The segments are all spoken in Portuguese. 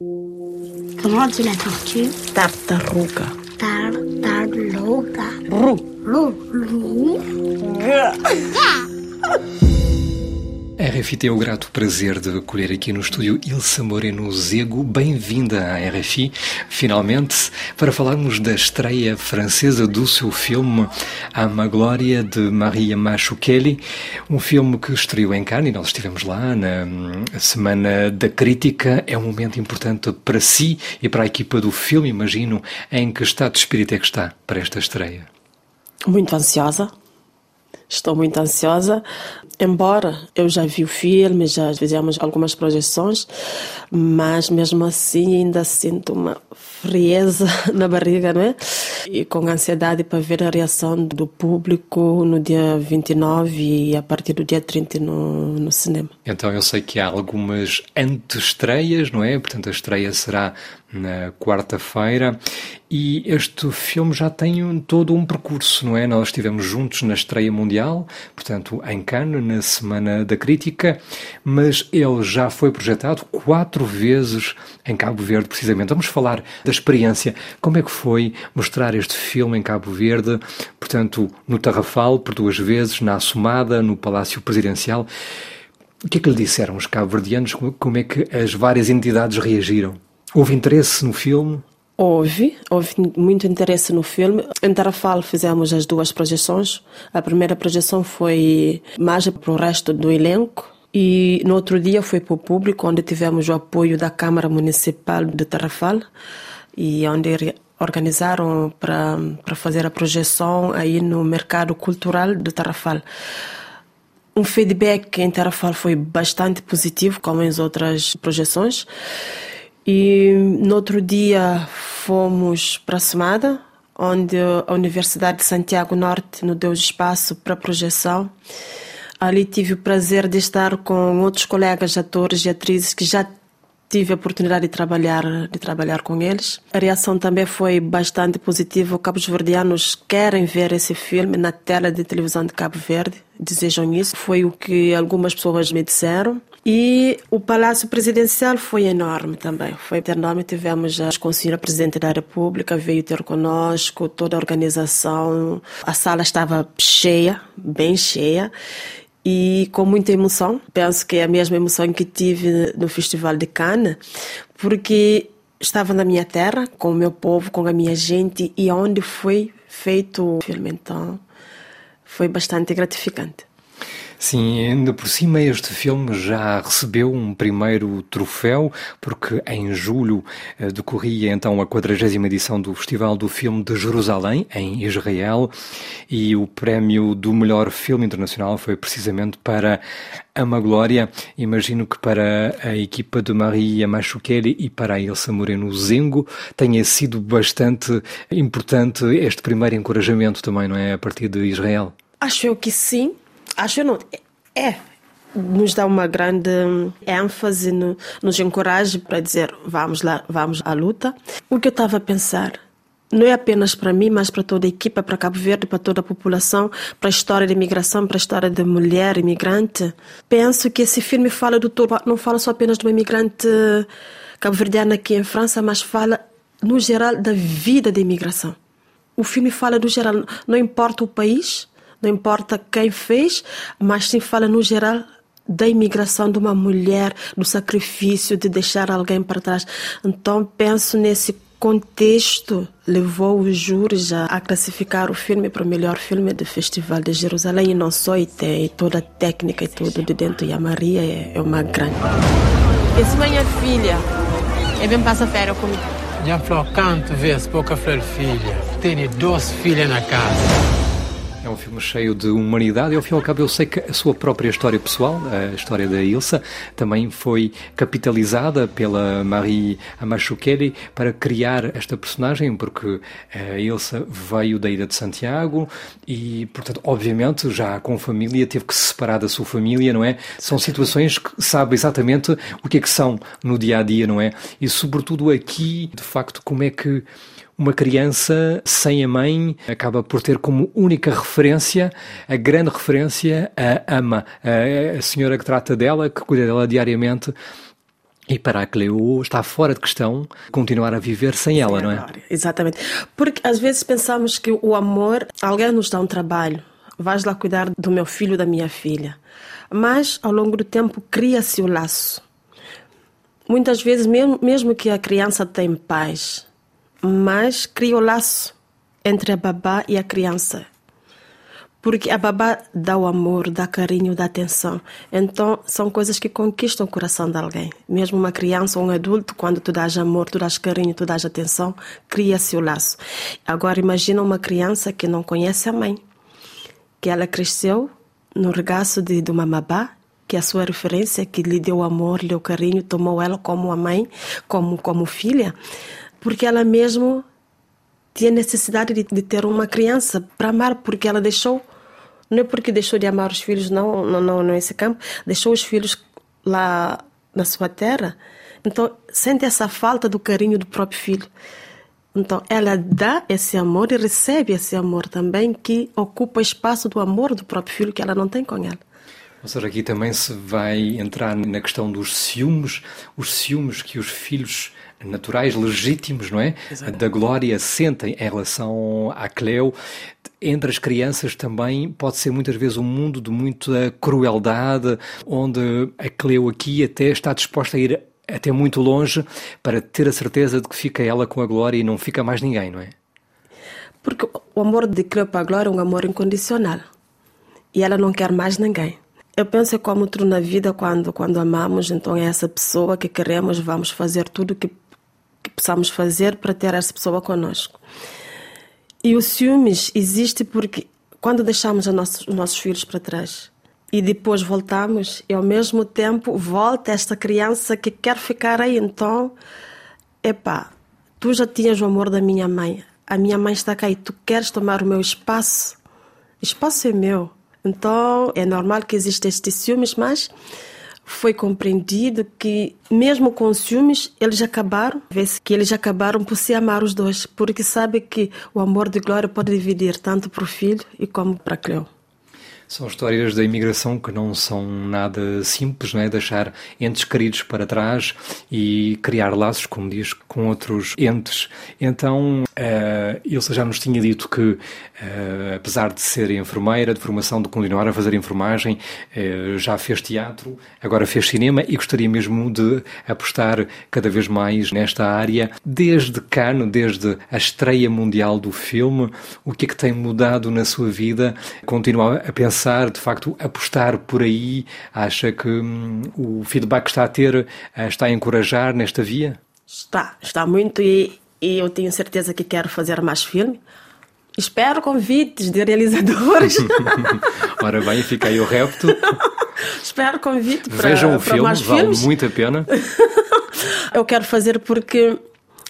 Comment on dit la tortue? Tartaruga. Tar, tartaruga. Ru. Lu, lu. RFI tem o grato prazer de acolher aqui no estúdio Ilsa Moreno Zego. Bem-vinda à RFI, finalmente, para falarmos da estreia francesa do seu filme A Má Glória, de Maria Machuqueli, um filme que estreou em Cannes e nós estivemos lá na Semana da Crítica. É um momento importante para si e para a equipa do filme, imagino. Em que estado de espírito é que está para esta estreia? Muito ansiosa. Estou muito ansiosa, embora eu já vi o filme, já fizemos algumas projeções, mas mesmo assim ainda sinto uma frieza na barriga, não é? E com ansiedade para ver a reação do público no dia 29 e a partir do dia 30 no, no cinema. Então eu sei que há algumas antestreias, não é? Portanto, a estreia será na quarta-feira e este filme já tem todo um percurso, não é? Nós estivemos juntos na estreia mundial, portanto, em Cannes, na Semana da Crítica, mas ele já foi projetado quatro vezes em Cabo Verde, precisamente. Vamos falar da experiência. Como é que foi mostrar este filme em Cabo Verde, portanto, no Tarrafal, por duas vezes, na Assomada, no Palácio Presidencial? O que é que lhe disseram os cabo-verdianos? Como é que as várias entidades reagiram? Houve interesse no filme? Houve, houve muito interesse no filme. Em Tarrafal fizemos as duas projeções. A primeira projeção foi mais para o resto do elenco. E no outro dia foi para o público, onde tivemos o apoio da Câmara Municipal de Tarrafal e onde organizaram para, para fazer a projeção aí no mercado cultural de Tarrafal. Um feedback em Tarrafal foi bastante positivo, como em outras projeções. E no outro dia fomos para a Semada, onde a Universidade de Santiago Norte nos deu espaço para projeção. Ali tive o prazer de estar com outros colegas atores e atrizes que já tive a oportunidade de trabalhar de trabalhar com eles. A reação também foi bastante positiva. Os cabos verdianos querem ver esse filme na tela de televisão de Cabo Verde, desejam isso. Foi o que algumas pessoas me disseram. E o Palácio Presidencial foi enorme também, foi enorme. Tivemos a Conselheira Presidente da República, veio ter conosco, toda a organização. A sala estava cheia, bem cheia e com muita emoção. Penso que é a mesma emoção que tive no Festival de Cannes, porque estava na minha terra, com o meu povo, com a minha gente e onde foi feito o filme. Então, foi bastante gratificante. Sim, ainda por cima este filme já recebeu um primeiro troféu, porque em julho eh, decorria então a 40 edição do Festival do Filme de Jerusalém, em Israel, e o prémio do melhor filme internacional foi precisamente para Ama Glória. Imagino que para a equipa de Maria Machuqueri e para a Elsa Moreno Zengo tenha sido bastante importante este primeiro encorajamento também, não é? A partir de Israel. Acho eu que sim acho não. É. Nos dá uma grande ênfase, no, nos encoraja para dizer vamos lá, vamos à luta. O que eu estava a pensar não é apenas para mim, mas para toda a equipa, para Cabo Verde, para toda a população, para a história da imigração, para a história da mulher imigrante. Penso que esse filme fala do todo, não fala só apenas de uma imigrante cabo-verdiana aqui em França, mas fala, no geral, da vida da imigração. O filme fala do geral, não importa o país, não importa quem fez, mas sim fala no geral da imigração de uma mulher, do sacrifício de deixar alguém para trás. Então penso nesse contexto levou os júris a, classificar o filme para o melhor filme do Festival de Jerusalém e não só e tem toda a técnica e tudo de dentro e a Maria é, é uma grande. Essa é minha filha. É bem passa férias comigo. Já falou quantas vezes pouca filha. Tenho duas filhas na casa. É um filme cheio de humanidade e ao fim e ao cabo eu sei que a sua própria história pessoal, a história da Ilsa, também foi capitalizada pela Marie Amachukeli para criar esta personagem, porque a Ilsa veio da Ilha de Santiago e, portanto, obviamente, já com família, teve que se separar da sua família, não é? São situações que sabe exatamente o que é que são no dia a dia, não é? E, sobretudo, aqui, de facto, como é que uma criança sem a mãe acaba por ter como única referência, a grande referência, a ama, a, senhora que trata dela, que cuida dela diariamente. E para a Cleo está fora de questão continuar a viver sem ela, Sim, não é? agora, Exatamente. Porque às vezes pensamos que o amor, alguém nos dá um trabalho, vais lá cuidar do meu filho, da minha filha. Mas ao longo do tempo cria-se o laço. Muitas vezes, mesmo, mesmo que a criança tem pais, mas cria o laço entre a babá e a criança. Porque a babá dá o amor, dá carinho, dá atenção. Então, são coisas que conquistam o coração de alguém. Mesmo uma criança ou um adulto, quando tu dás amor, tu dás carinho, tu dás atenção, cria-se o laço. Agora, imagina uma criança que não conhece a mãe, que ela cresceu no regaço de, de uma babá, que a sua referência, que lhe deu amor, lhe deu carinho, tomou ela como a mãe, como, como filha, porque ela mesmo tinha necessidade de, de ter uma criança para amar, porque ela deixou, não é porque deixou de amar os filhos, não, não, não, não esse campo, deixou os filhos lá na sua terra, então sente essa falta do carinho do próprio filho. Então ela dá esse amor e recebe esse amor também que ocupa espaço do amor do próprio filho que ela não tem com ela. Ou seja, aqui também se vai entrar na questão dos ciúmes, os ciúmes que os filhos naturais, legítimos, não é? Exato. Da Glória sentem em relação à Cleo. Entre as crianças também pode ser muitas vezes um mundo de muita crueldade, onde a Cleo aqui até está disposta a ir até muito longe para ter a certeza de que fica ela com a Glória e não fica mais ninguém, não é? Porque o amor de Cleo para a Glória é um amor incondicional. E ela não quer mais ninguém. Eu penso é como tudo na vida, quando, quando amamos, então é essa pessoa que queremos, vamos fazer tudo que possamos fazer para ter essa pessoa conosco. E o ciúmes existe porque quando deixamos nossos, os nossos filhos para trás e depois voltamos, e ao mesmo tempo volta esta criança que quer ficar aí. Então, epá, tu já tinhas o amor da minha mãe, a minha mãe está cá e tu queres tomar o meu espaço? Espaço é meu. Então, é normal que exista estes ciúmes, mas foi compreendido que, mesmo com ciúmes, eles acabaram, vê-se que eles acabaram por se amar os dois, porque sabe que o amor de Glória pode dividir tanto para o filho e como para Cleo. São histórias da imigração que não são nada simples, não é? Deixar entes queridos para trás e criar laços, como diz, com outros entes. Então, uh, já nos tinha dito que, uh, apesar de ser enfermeira, de formação, de continuar a fazer enfermagem, uh, já fez teatro, agora fez cinema e gostaria mesmo de apostar cada vez mais nesta área. Desde Cannes, desde a estreia mundial do filme, o que é que tem mudado na sua vida? Continua a pensar pensar, de facto, apostar por aí? Acha que hum, o feedback que está a ter está a encorajar nesta via? Está, está muito e, e eu tenho certeza que quero fazer mais filme. Espero convites de realizadores. Ora bem, fica aí o repto. Espero convite para, Vejam o filme, vale filmes. muito a pena. Eu quero fazer porque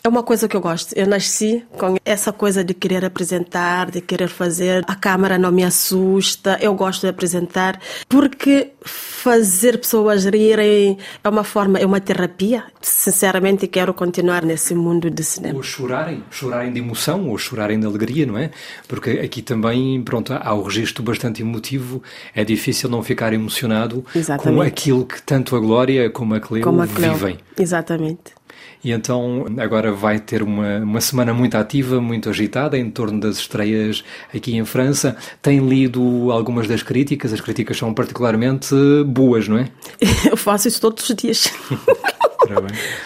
é uma coisa que eu gosto. Eu nasci com essa coisa de querer apresentar, de querer fazer. A câmera não me assusta. Eu gosto de apresentar porque fazer pessoas rirem é uma forma, é uma terapia. Sinceramente, quero continuar nesse mundo de cinema. Ou chorarem, chorarem de emoção ou chorarem de alegria, não é? Porque aqui também, pronto, há o registro bastante emotivo. É difícil não ficar emocionado Exatamente. com aquilo que tanto a Glória como a Cleo, Como a Cleo. vivem. Exatamente. E então agora vai ter uma, uma semana muito ativa, muito agitada em torno das estreias aqui em França. Tem lido algumas das críticas, as críticas são particularmente boas, não é? Eu faço isso todos os dias.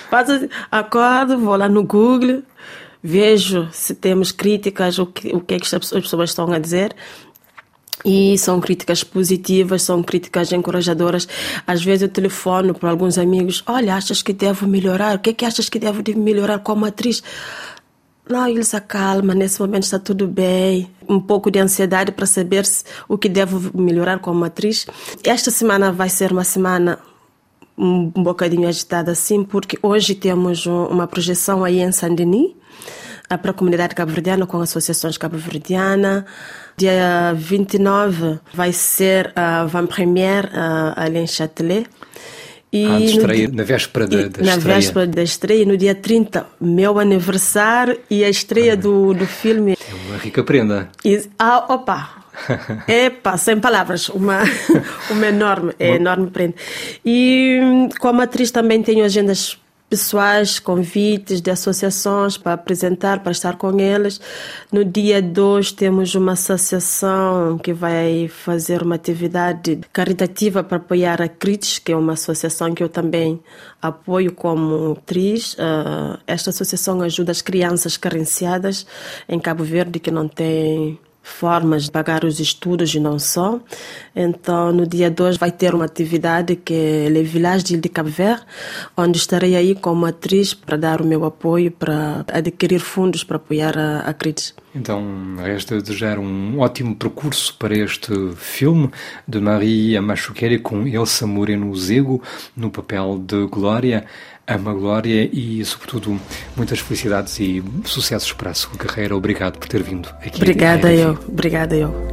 Faço, acordo, vou lá no Google, vejo se temos críticas, o que, o que é que as pessoas estão a dizer. E são críticas positivas, são críticas encorajadoras. Às vezes eu telefono para alguns amigos: Olha, achas que devo melhorar? O que é que achas que devo de melhorar como atriz? Não, Ilsa, calma, nesse momento está tudo bem. Um pouco de ansiedade para saber o que devo melhorar como atriz. Esta semana vai ser uma semana um bocadinho agitada assim, porque hoje temos um- uma projeção aí em Saint-Denis, para a comunidade cabo-verdiana, com associações cabo-verdiana. Dia 29 vai ser a Van Première ah, ali em Châtelet. E no estreia na véspera da, e da na estreia. véspera da estreia, no dia 30, meu aniversário e a estreia do, do filme. É uma rica prenda. E, ah, opa, Epa, sem palavras, uma, uma enorme, é enorme prenda. E hum, como atriz também tenho agendas pessoais, convites de associações para apresentar, para estar com eles. No dia 2 temos uma associação que vai fazer uma atividade caritativa para apoiar a CRITES, que é uma associação que eu também apoio como atriz. Uh, esta associação ajuda as crianças carenciadas em Cabo Verde que não têm formas de pagar os estudos e não só. Então, no dia 2 vai ter uma atividade que é Le Village de Cabo Verde, onde estarei aí como atriz para dar o meu apoio, para adquirir fundos para apoiar a, a. Então, resta desejar um ótimo percurso para este filme de Marie Amachuqueri com Elsa Moreno Zego no papel de Glória. Ama Glória e, sobretudo, muitas felicidades e sucessos para a sua carreira. Obrigado por ter vindo aqui. Obrigada eu, obrigada eu.